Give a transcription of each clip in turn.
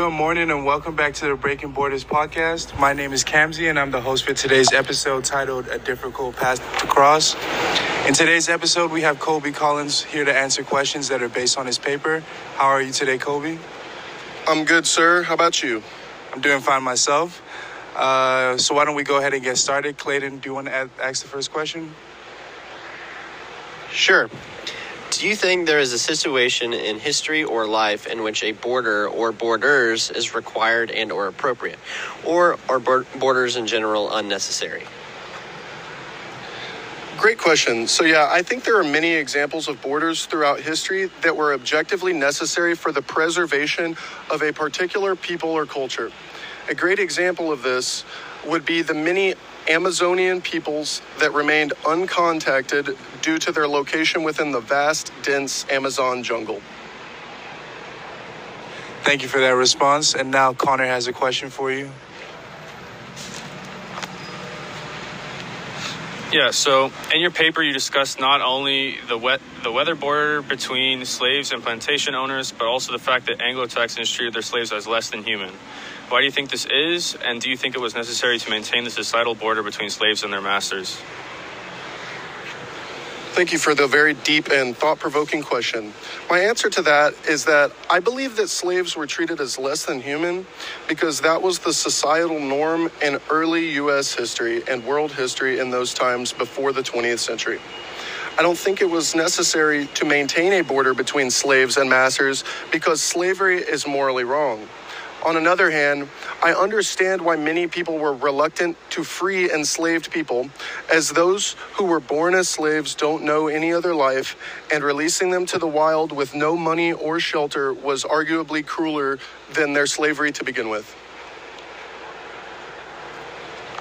Good morning and welcome back to the Breaking Borders podcast. My name is Kamzi and I'm the host for today's episode titled A Difficult Path to Cross. In today's episode, we have Colby Collins here to answer questions that are based on his paper. How are you today, Colby? I'm good, sir. How about you? I'm doing fine myself. Uh, so why don't we go ahead and get started? Clayton, do you want to ask the first question? Sure. Do you think there is a situation in history or life in which a border or borders is required and or appropriate, or are borders in general unnecessary? Great question. So, yeah, I think there are many examples of borders throughout history that were objectively necessary for the preservation of a particular people or culture. A great example of this would be the many Amazonian peoples that remained uncontacted due to their location within the vast, dense Amazon jungle. Thank you for that response. And now Connor has a question for you. Yeah, so in your paper, you discussed not only the wet, the weather border between slaves and plantation owners, but also the fact that Anglo-Texans treated their slaves as less than human. Why do you think this is, and do you think it was necessary to maintain the societal border between slaves and their masters? Thank you for the very deep and thought provoking question. My answer to that is that I believe that slaves were treated as less than human because that was the societal norm in early U.S. history and world history in those times before the 20th century. I don't think it was necessary to maintain a border between slaves and masters because slavery is morally wrong. On another hand, I understand why many people were reluctant to free enslaved people, as those who were born as slaves don't know any other life, and releasing them to the wild with no money or shelter was arguably crueler than their slavery to begin with.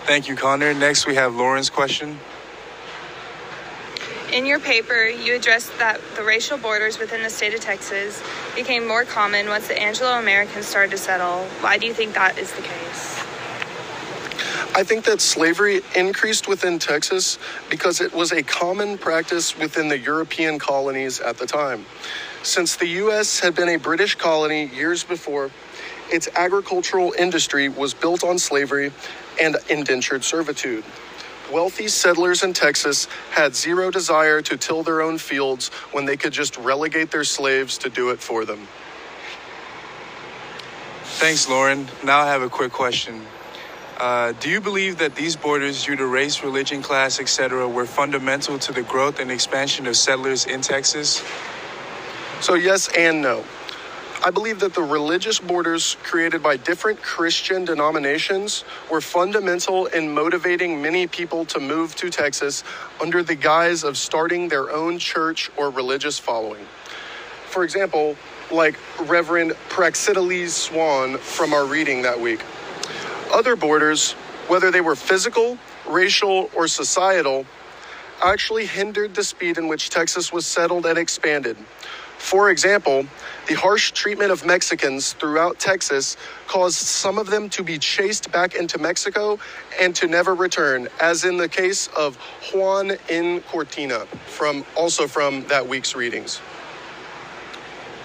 Thank you, Connor. Next, we have Lauren's question. In your paper, you addressed that the racial borders within the state of Texas became more common once the Anglo Americans started to settle. Why do you think that is the case? I think that slavery increased within Texas because it was a common practice within the European colonies at the time. Since the U.S. had been a British colony years before, its agricultural industry was built on slavery and indentured servitude. Wealthy settlers in Texas had zero desire to till their own fields when they could just relegate their slaves to do it for them. Thanks, Lauren. Now I have a quick question. Uh, do you believe that these borders, due to race, religion, class, etc., were fundamental to the growth and expansion of settlers in Texas? So, yes and no. I believe that the religious borders created by different Christian denominations were fundamental in motivating many people to move to Texas under the guise of starting their own church or religious following. For example, like Reverend Praxiteles Swan from our reading that week. Other borders, whether they were physical, racial, or societal, actually hindered the speed in which Texas was settled and expanded. For example, the harsh treatment of Mexicans throughout Texas caused some of them to be chased back into Mexico and to never return, as in the case of Juan N. Cortina, from also from that week's readings.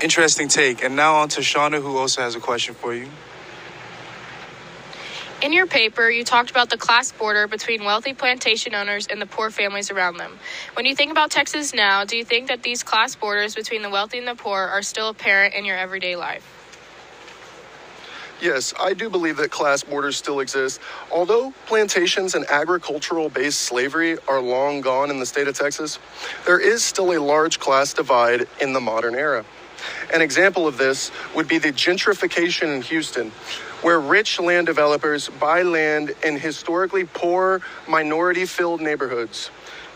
Interesting take. And now on to Shauna, who also has a question for you. In your paper, you talked about the class border between wealthy plantation owners and the poor families around them. When you think about Texas now, do you think that these class borders between the wealthy and the poor are still apparent in your everyday life? Yes, I do believe that class borders still exist. Although plantations and agricultural based slavery are long gone in the state of Texas, there is still a large class divide in the modern era. An example of this would be the gentrification in Houston, where rich land developers buy land in historically poor, minority filled neighborhoods.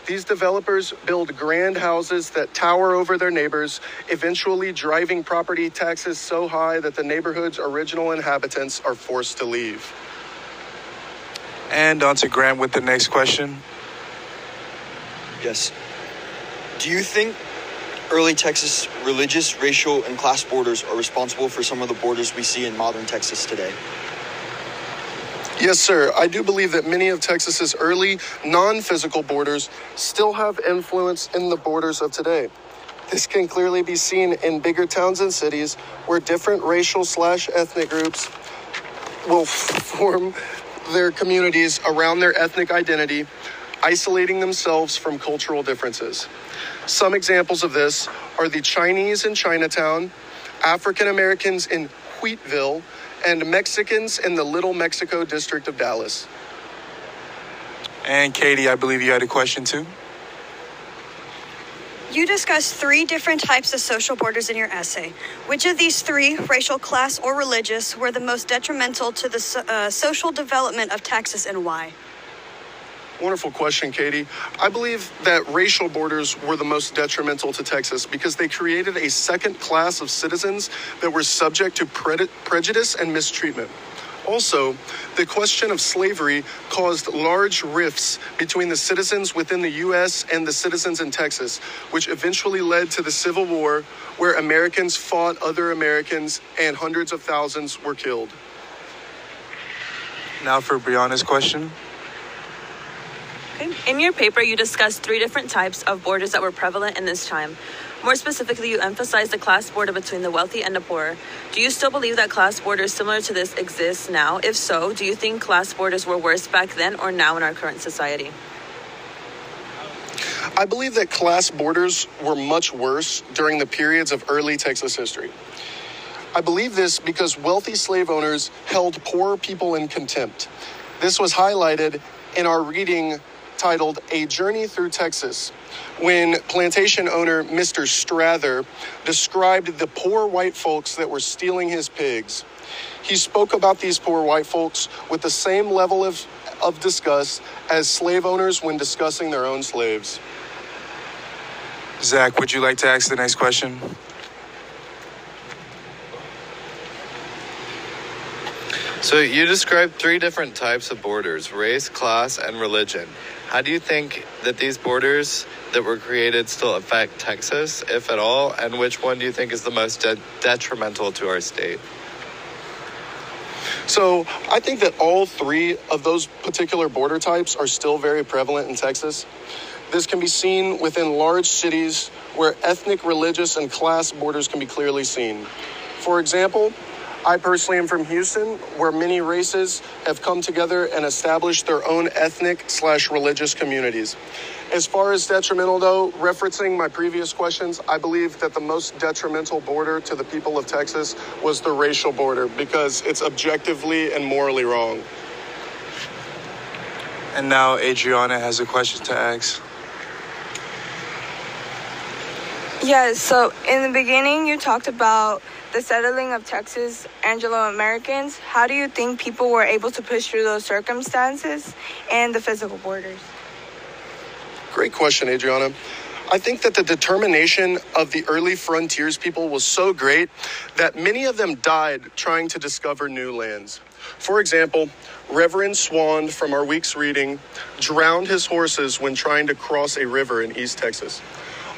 These developers build grand houses that tower over their neighbors, eventually driving property taxes so high that the neighborhood's original inhabitants are forced to leave. And on to Grant with the next question. Yes. Do you think early Texas religious, racial, and class borders are responsible for some of the borders we see in modern Texas today? Yes, sir. I do believe that many of Texas's early non physical borders still have influence in the borders of today. This can clearly be seen in bigger towns and cities where different racial slash ethnic groups will form their communities around their ethnic identity, isolating themselves from cultural differences. Some examples of this are the Chinese in Chinatown, African Americans in Wheatville, and Mexicans in the Little Mexico district of Dallas. And Katie, I believe you had a question too. You discussed three different types of social borders in your essay. Which of these three, racial, class, or religious, were the most detrimental to the so- uh, social development of Texas and why? Wonderful question, Katie. I believe that racial borders were the most detrimental to Texas because they created a second class of citizens that were subject to pre- prejudice and mistreatment. Also, the question of slavery caused large rifts between the citizens within the U.S. and the citizens in Texas, which eventually led to the Civil War, where Americans fought other Americans and hundreds of thousands were killed. Now for Brianna's question. In your paper, you discussed three different types of borders that were prevalent in this time. More specifically, you emphasize the class border between the wealthy and the poor. Do you still believe that class borders similar to this exist now? If so, do you think class borders were worse back then or now in our current society? I believe that class borders were much worse during the periods of early Texas history. I believe this because wealthy slave owners held poor people in contempt. This was highlighted in our reading titled A Journey Through Texas when plantation owner Mr. Strather described the poor white folks that were stealing his pigs. He spoke about these poor white folks with the same level of, of disgust as slave owners when discussing their own slaves. Zach, would you like to ask the next question? So you described three different types of borders race, class, and religion. How do you think that these borders that were created still affect Texas, if at all? And which one do you think is the most de- detrimental to our state? So I think that all three of those particular border types are still very prevalent in Texas. This can be seen within large cities where ethnic, religious, and class borders can be clearly seen. For example, I personally am from Houston, where many races have come together and established their own ethnic slash religious communities. As far as detrimental, though, referencing my previous questions, I believe that the most detrimental border to the people of Texas was the racial border because it's objectively and morally wrong. And now Adriana has a question to ask. Yeah, so in the beginning, you talked about the settling of Texas Anglo Americans. How do you think people were able to push through those circumstances and the physical borders? Great question, Adriana. I think that the determination of the early frontiers people was so great that many of them died trying to discover new lands. For example, Reverend Swan from our week's reading drowned his horses when trying to cross a river in East Texas.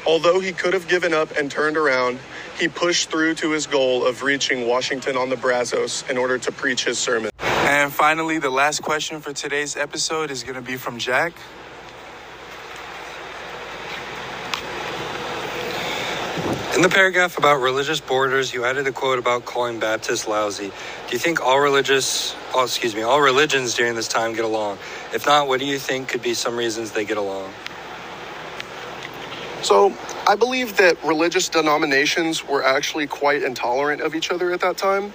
Although he could have given up and turned around, he pushed through to his goal of reaching Washington on the Brazos in order to preach his sermon. And finally, the last question for today's episode is going to be from Jack. In the paragraph about religious borders, you added a quote about calling Baptists lousy. Do you think all religious, oh, excuse me, all religions during this time get along? If not, what do you think could be some reasons they get along? So, I believe that religious denominations were actually quite intolerant of each other at that time.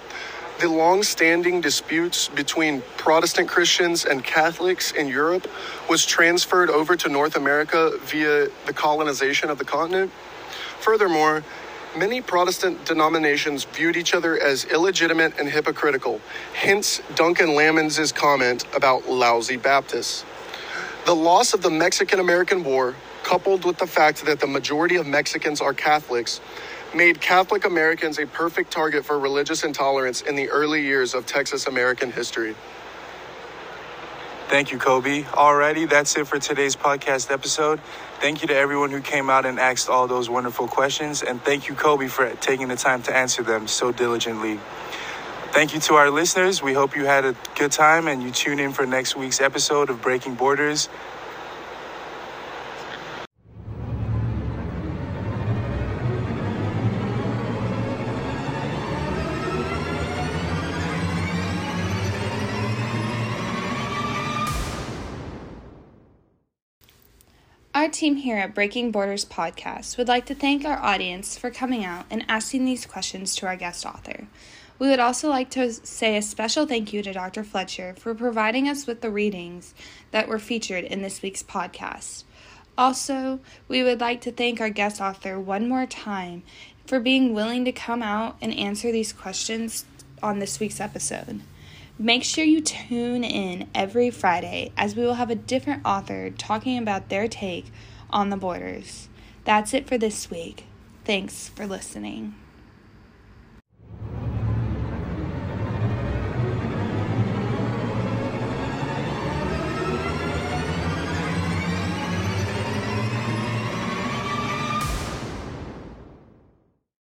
The long standing disputes between Protestant Christians and Catholics in Europe was transferred over to North America via the colonization of the continent. Furthermore, many Protestant denominations viewed each other as illegitimate and hypocritical, hence Duncan Lammons' comment about lousy Baptists. The loss of the Mexican American War, coupled with the fact that the majority of Mexicans are Catholics, made Catholic Americans a perfect target for religious intolerance in the early years of Texas American history. Thank you, Colby. Alrighty, that's it for today's podcast episode. Thank you to everyone who came out and asked all those wonderful questions. And thank you, Colby, for taking the time to answer them so diligently. Thank you to our listeners. We hope you had a good time and you tune in for next week's episode of Breaking Borders. Our team here at Breaking Borders Podcast would like to thank our audience for coming out and asking these questions to our guest author. We would also like to say a special thank you to Dr. Fletcher for providing us with the readings that were featured in this week's podcast. Also, we would like to thank our guest author one more time for being willing to come out and answer these questions on this week's episode. Make sure you tune in every Friday as we will have a different author talking about their take on the borders. That's it for this week. Thanks for listening.